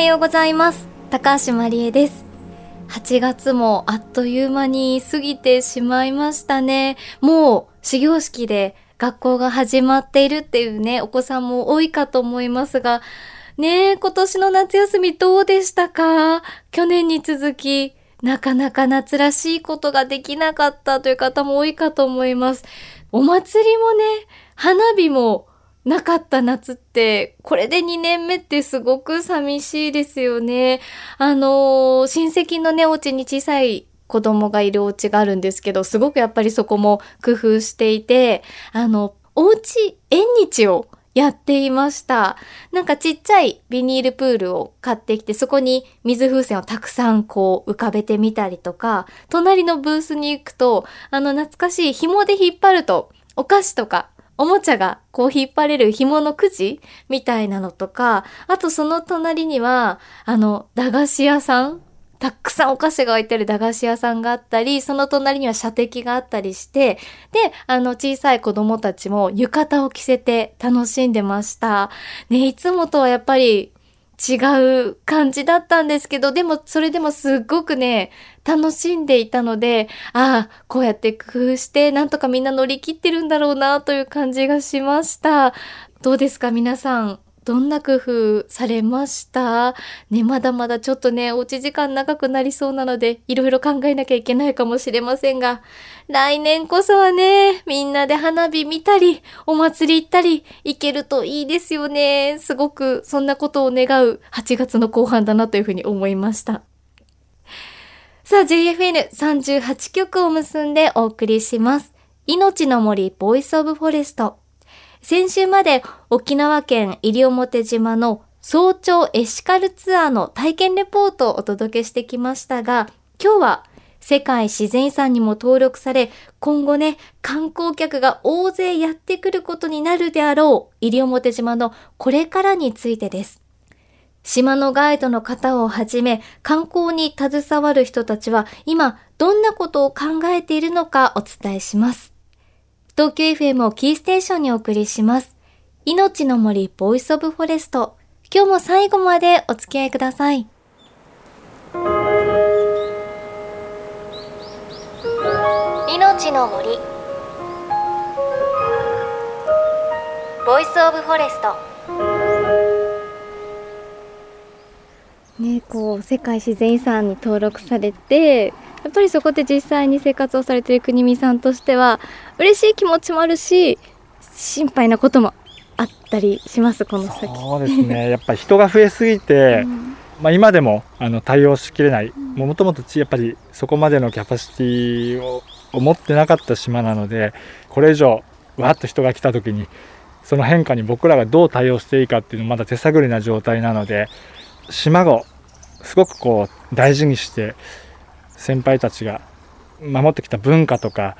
はようございます。高橋真理恵です。8月もあっという間に過ぎてしまいましたね。もう始業式で学校が始まっているっていうねお子さんも多いかと思いますが。ねえ今年の夏休みどうでしたか？去年に続きなかなか夏らしいことができなかったという方も多いかと思います。お祭りもね、花火もなかった夏って、これで2年目ってすごく寂しいですよね。あの、親戚のね、お家に小さい子供がいるお家があるんですけど、すごくやっぱりそこも工夫していて、あの、お家、縁日をやっていました。なんかちっちゃいビニールプールを買ってきて、そこに水風船をたくさんこう浮かべてみたりとか、隣のブースに行くと、あの懐かしい紐で引っ張ると、お菓子とかおもちゃがこう引っ張れる紐のくじみたいなのとか、あとその隣には、あの、駄菓子屋さんたくさんお菓子が置いてる駄菓子屋さんがあったり、その隣には射的があったりして、で、あの小さい子供たちも浴衣を着せて楽しんでました。ね、いつもとはやっぱり違う感じだったんですけど、でもそれでもすっごくね、楽しんでいたので、ああ、こうやって工夫してなんとかみんな乗り切ってるんだろうなという感じがしました。どうですか皆さん？どんな工夫されました？ね、まだまだちょっとね、おうち時間長くなりそうなので、いろいろ考えなきゃいけないかもしれませんが、来年こそはね、みんなで花火見たり、お祭り行ったり、行けるといいですよね。すごくそんなことを願う8月の後半だなというふうに思いました。さあ、JFN38 曲を結んでお送りします。命の森 Voice of Forest。先週まで沖縄県西表島の早朝エシカルツアーの体験レポートをお届けしてきましたが、今日は世界自然遺産にも登録され、今後ね、観光客が大勢やってくることになるであろう、西表島のこれからについてです。島のガイドの方をはじめ、観光に携わる人たちは今、どんなことを考えているのかお伝えします。東京 FM をキーステーションにお送りします。命の森 Voice of Forest。今日も最後までお付き合いください。命の森 Voice of Forest ねこう世界自然遺産に登録されてやっぱりそこで実際に生活をされている国見さんとしては嬉しい気持ちもあるし心配なこともあったりしますこの先。そうですね。やっぱり人が増えすぎて、うん、まあ、今でもあの対応しきれない。もともとやっぱりそこまでのキャパシティを持ってなかった島なのでこれ以上わっと人が来た時にその変化に僕らがどう対応していいかっていうのまだ手探りな状態なので島をすごくこう大事にして先輩たちが守ってきた文化とか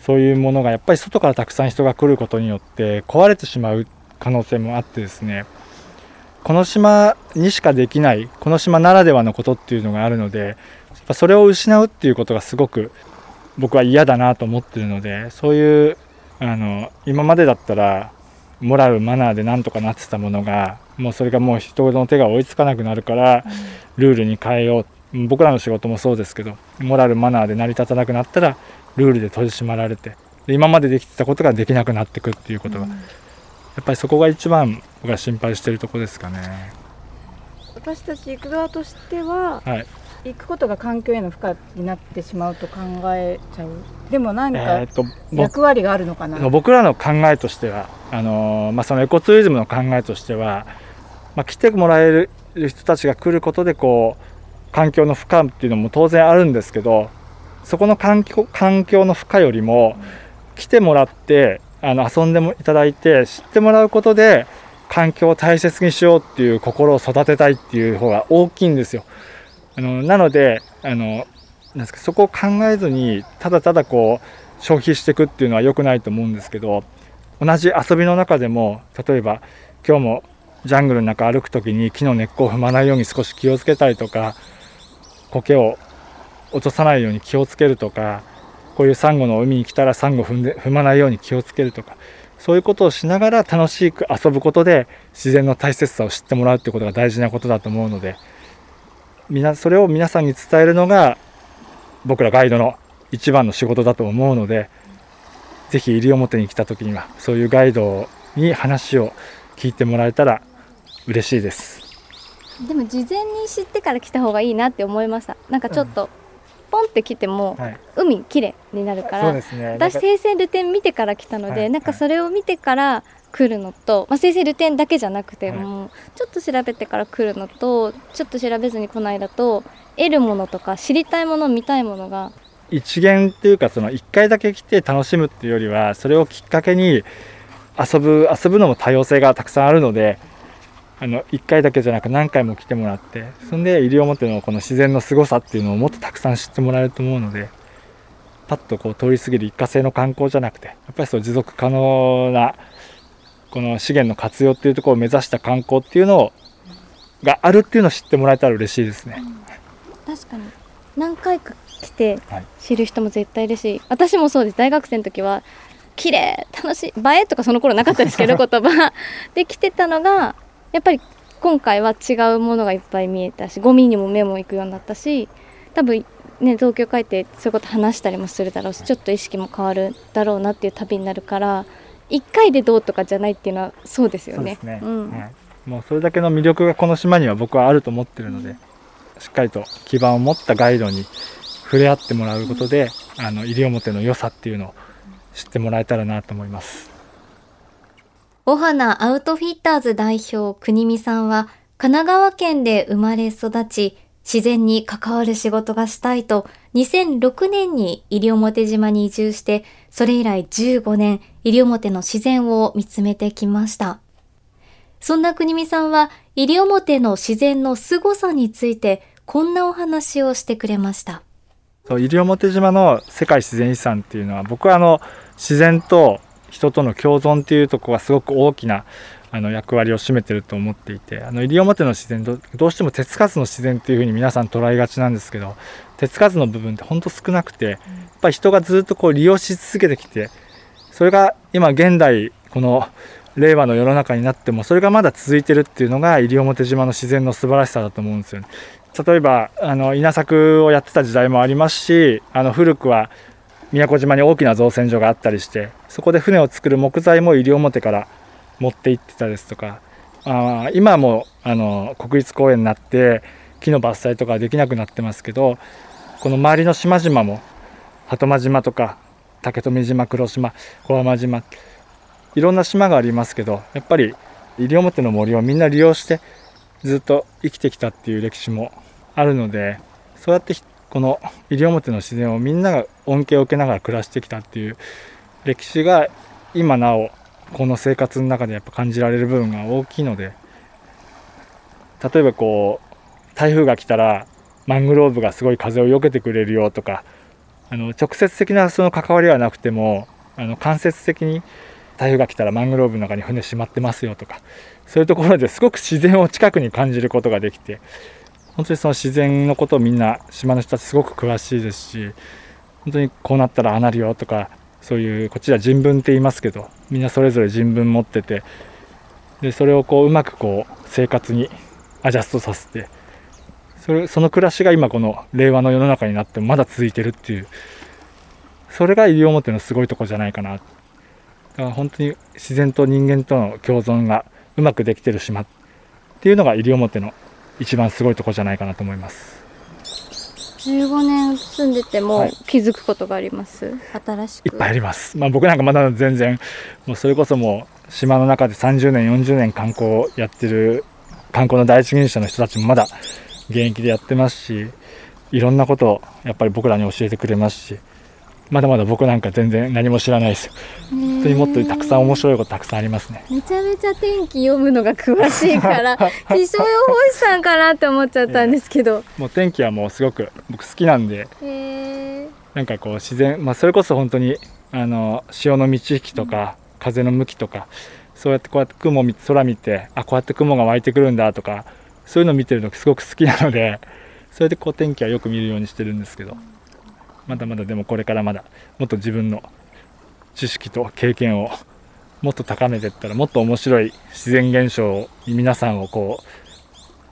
そういうものがやっぱり外からたくさん人が来ることによって壊れてしまう可能性もあってですね。この島にしかできないこの島ならではのことっていうのがあるのでそれを失うっていうことがすごく僕は嫌だなと思ってるのでそういうあの今までだったらモラルマナーでなんとかなってたものがもうそれがもう人の手が追いつかなくなるからルールに変えよう。僕らの仕事もそうですけどモラルマナーで成り立たなくなったらルールで取り締まられて今までできてたことができなくなってくっていうことが、うん、やっぱりそこが一番僕が心配してるとこですかね。私たち行く側としては、はい、行くことが環境への負荷になってしまうと考えちゃうでも何か役割があるのかな、えー、僕らの考えとしてはあのー、まあ、そのエコツーリズムの考えとしては、まあ、来てもらえる人たちが来ることでこう環境の負荷っていうのも当然あるんですけどそこの環境環境の負荷よりも来てもらってあの遊んでもいただいて知ってもらうことで環境を大切にしようっていう心を育てたいっていう方が大きいんですよ。あのなのであのなんですかそこを考えずにただただこう消費していくっていうのは良くないと思うんですけど同じ遊びの中でも例えば今日もジャングルの中歩く時に木の根っこを踏まないように少し気をつけたりとか苔を落とさないように気をつけるとかこういうサンゴの海に来たらサンゴ踏んで踏まないように気をつけるとかそういうことをしながら楽しく遊ぶことで自然の大切さを知ってもらうってことが大事なことだと思うのでそれを皆さんに伝えるのが僕らガイドの一番の仕事だと思うので是非西表に来た時にはそういうガイドに話を聞いてもらえたら嬉しいです。でも事前に知ってから来た方がいいなって思いました。なんかちょっと、ポンって来ても、はい、海綺麗になるから、ね、私生成ルテン見てから来たので、はい、なんかそれを見てから来るのと、まあ、生成ルテンだけじゃなくても、はい、ちょっと調べてから来るのとちょっと調べずに来ないだと得るものとか知りたいもの見たいものが一元っていうかその1回だけ来て楽しむっていうよりはそれをきっかけに遊ぶ遊ぶのも多様性がたくさんあるのであの1回だけじゃなく何回も来てもらってそんで西表のこの自然の凄さっていうのをもっとたくさん知ってもらえると思うのでパッとこう通り過ぎる一過性の観光じゃなくてやっぱりそう持続可能なこの資源の活用っていうところを目指した観光っていうのをがあるっていうのを知ってもらえたら嬉しいですね。確かに。何回か来て知る人も絶対嬉しい、私もそうです。大学生の時は綺麗楽しい映えとかその頃なかったですけど 言葉。で来てたのがやっぱり今回は違うものがいっぱい見えたしゴミにも目も行くようになったし多分ね東京帰ってそういうこと話したりもするだろうしちょっと意識も変わるだろうなっていう旅になるから1回でどうとかじゃないっていうのはそうですよね。ね。うん、はい、もうそれだけの魅力がこの島には僕はあると思ってるので、うん、しっかりと基盤を持ったガイドに触れ合ってもらうことで、うん、あの西表の良さっていうのを知ってもらえたらなと思います。お花アウトフィッターズ代表国見さんは神奈川県で生まれ育ち、自然に関わる仕事がしたいと2006年に西表島に移住して、それ以来15年西表の自然を見つめてきました。そんな国見さんは西表の自然の凄さについてこんなお話をしてくれました。西表島の世界自然遺産っていうのは僕はあの自然と人との共存っていうとこがすごく大きなあの役割を占めてると思っていてあの西表の自然どどうしても手つかずの自然っていうふうに皆さん捉えがちなんですけど手つかずの部分ってほんと少なくてやっぱり人がずっとこう利用し続けてきてそれが今現代この令和の世の中になってもそれがまだ続いてるっていうのが西表島の自然の素晴らしさだと思うんですよね。例えばあの稲作をやってた時代もありますしあの古くは宮古島に大きな造船所があったりしてそこで船を作る木材も西表から持って行ってたですとかあ今もあの国立公園になって木の伐採とかできなくなってますけどこの周りの島々も鳩間島とか竹富島黒島小浜島いろんな島がありますけどやっぱり西表の森をみんな利用してずっと生きてきたっていう歴史もあるのでそうやってこの西表の自然をみんなが恩恵を受けながら暮らしてきたっていう歴史が今なおこの生活の中でやっぱ感じられる部分が大きいので例えばこう台風が来たらマングローブがすごい風をよけてくれるよとかあの直接的なその関わりはなくてもあの間接的に台風が来たらマングローブの中に船しまってますよとかそういうところですごく自然を近くに感じることができて本当にその自然のことをみんな島の人たちすごく詳しいですし本当にこうなったらああなるよとかそういうこっちは人文って言いますけどみんなそれぞれ人文持っててでそれをこううまくこう生活にアジャストさせてそれその暮らしが今この令和の世の中になってもまだ続いてるっていうそれが西表のすごいとこじゃないかな。だから本当に自然と人間との共存がうまくできてる島っていうのが西表の一番すごいとこじゃないかなと思います。15年住んでても気づくことがあります、はい、新しく。いっぱいあります、まあ、僕なんかまだ全然もうそれこそもう島の中で30年40年観光やってる観光の第一人者の人たちもまだ現役でやってますしいろんなことをやっぱり僕らに教えてくれますしまだまだ僕なんか全然何も知らないですよ。本当にもっとたくさん面白いことたくさんありますね。めちゃめちゃ天気読むのが詳しいから気象予報士さんかなって思っちゃったんですけど、もう天気はもうすごく僕好きなんでなんかこう自然、まあ、それこそ本当にあの潮の満ち引きとか、うん、風の向きとかそうやってこうやって雲見空見てあこうやって雲が湧いてくるんだとかそういうのを見てるのすごく好きなのでそれでこう天気はよく見るようにしてるんですけど。まだまだでもこれからまだもっと自分の知識と経験をもっと高めていったらもっと面白い自然現象に皆さんをこ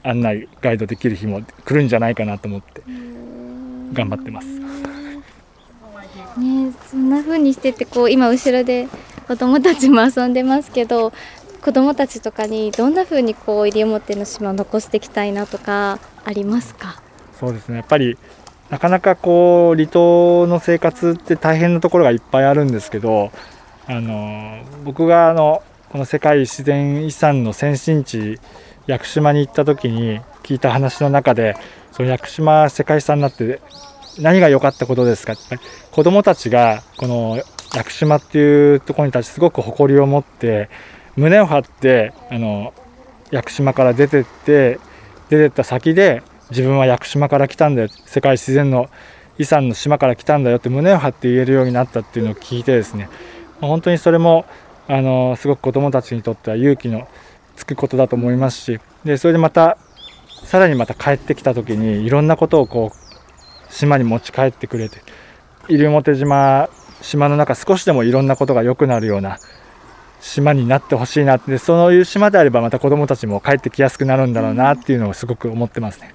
う案内ガイドできる日も来るんじゃないかなと思って頑張ってます。ねそんな風にしててこう今後ろで子供たちも遊んでますけど子供たちとかにどんな風にこう西表の島を残していきたいなとかありますか？そうですねやっぱりなかなかこう離島の生活って大変なところがいっぱいあるんですけどあの僕があのこの世界自然遺産の先進地屋久島に行った時に聞いた話の中でその屋久島世界遺産になって何が良かったことですか？って子どもたちがこの屋久島っていうところに対してすごく誇りを持って胸を張ってあの屋久島から出てって出てった先で自分は屋久島から来たんだよ世界自然の遺産の島から来たんだよって胸を張って言えるようになったっていうのを聞いてですね本当にそれもあのすごく子どもたちにとっては勇気のつくことだと思いますしでそれでまたさらにまた帰ってきた時にいろんなことをこう島に持ち帰ってくれて西表島島の中少しでもいろんなことが良くなるような島になってほしいなってそういう島であればまた子どもたちも帰ってきやすくなるんだろうなっていうのをすごく思ってますね。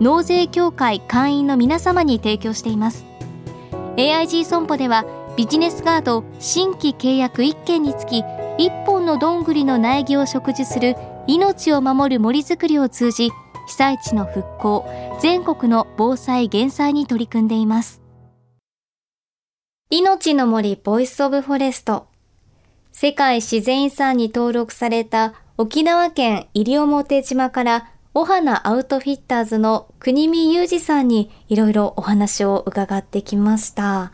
納税協会会員の皆様に提供しています。AIG 損保ではビジネスガード新規契約1件につき1本のどんぐりの苗木を植樹する命を守る森づくりを通じ被災地の復興全国の防災減災に取り組んでいます。命の森 Voice of Forest。世界自然遺産に登録された沖縄県西表島からお花アウトフィッターズの国見裕二さんにいろいろお話を伺ってきました。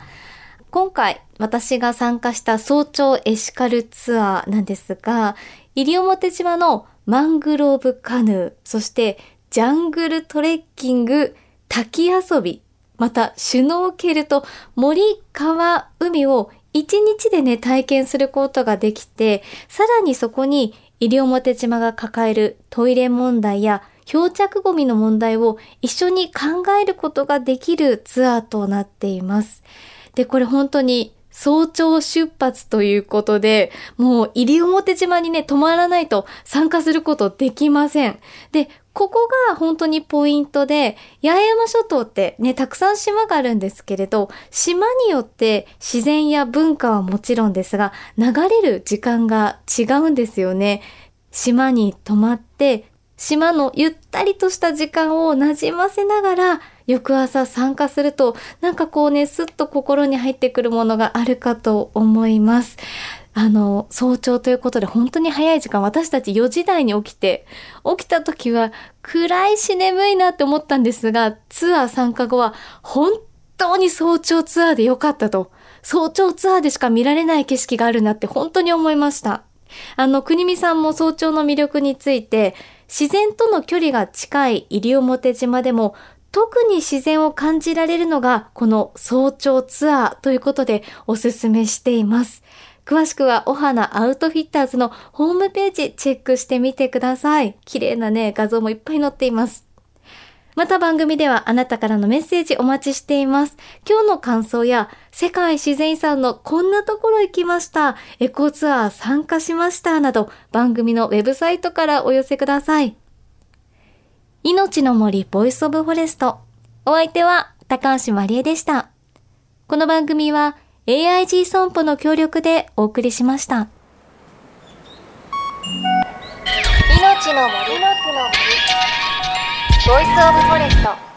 今回私が参加した早朝エシカルツアーなんですが、西表島のマングローブカヌー、そしてジャングルトレッキング、滝遊び、またシュノーケルと森、川、海を一日でね、体験することができて、さらにそこに西表島が抱えるトイレ問題や漂着ゴミの問題を一緒に考えることができるツアーとなっています。で、これ本当に早朝出発ということで、もう西表島にね、泊まらないと参加することできません。で、ここが本当にポイントで、八重山諸島ってね、たくさん島があるんですけれど、島によって自然や文化はもちろんですが、流れる時間が違うんですよね。島に泊まって、島のゆったりとした時間をなじませながら、翌朝参加すると、なんかこうね、すっと心に入ってくるものがあるかと思います。あの、早朝ということで本当に早い時間、私たち4時台に起きて、起きた時は暗いし眠いなって思ったんですが、ツアー参加後は本当に早朝ツアーで良かったと。早朝ツアーでしか見られない景色があるなって本当に思いました。あの、国見さんも早朝の魅力について、自然との距離が近い西表島でも特に自然を感じられるのがこの早朝ツアーということでおすすめしています。詳しくはお花アウトフィッターズのホームページチェックしてみてください。綺麗なね、画像もいっぱい載っています。また番組ではあなたからのメッセージお待ちしています。今日の感想や世界自然遺産のこんなところ行きました、エコツアー参加しましたなど番組のウェブサイトからお寄せください。命の森 Voice of Forest。お相手は高橋まりえでした。この番組は AIG 損保の協力でお送りしました。命の森。の木の森。 Voice of Forest。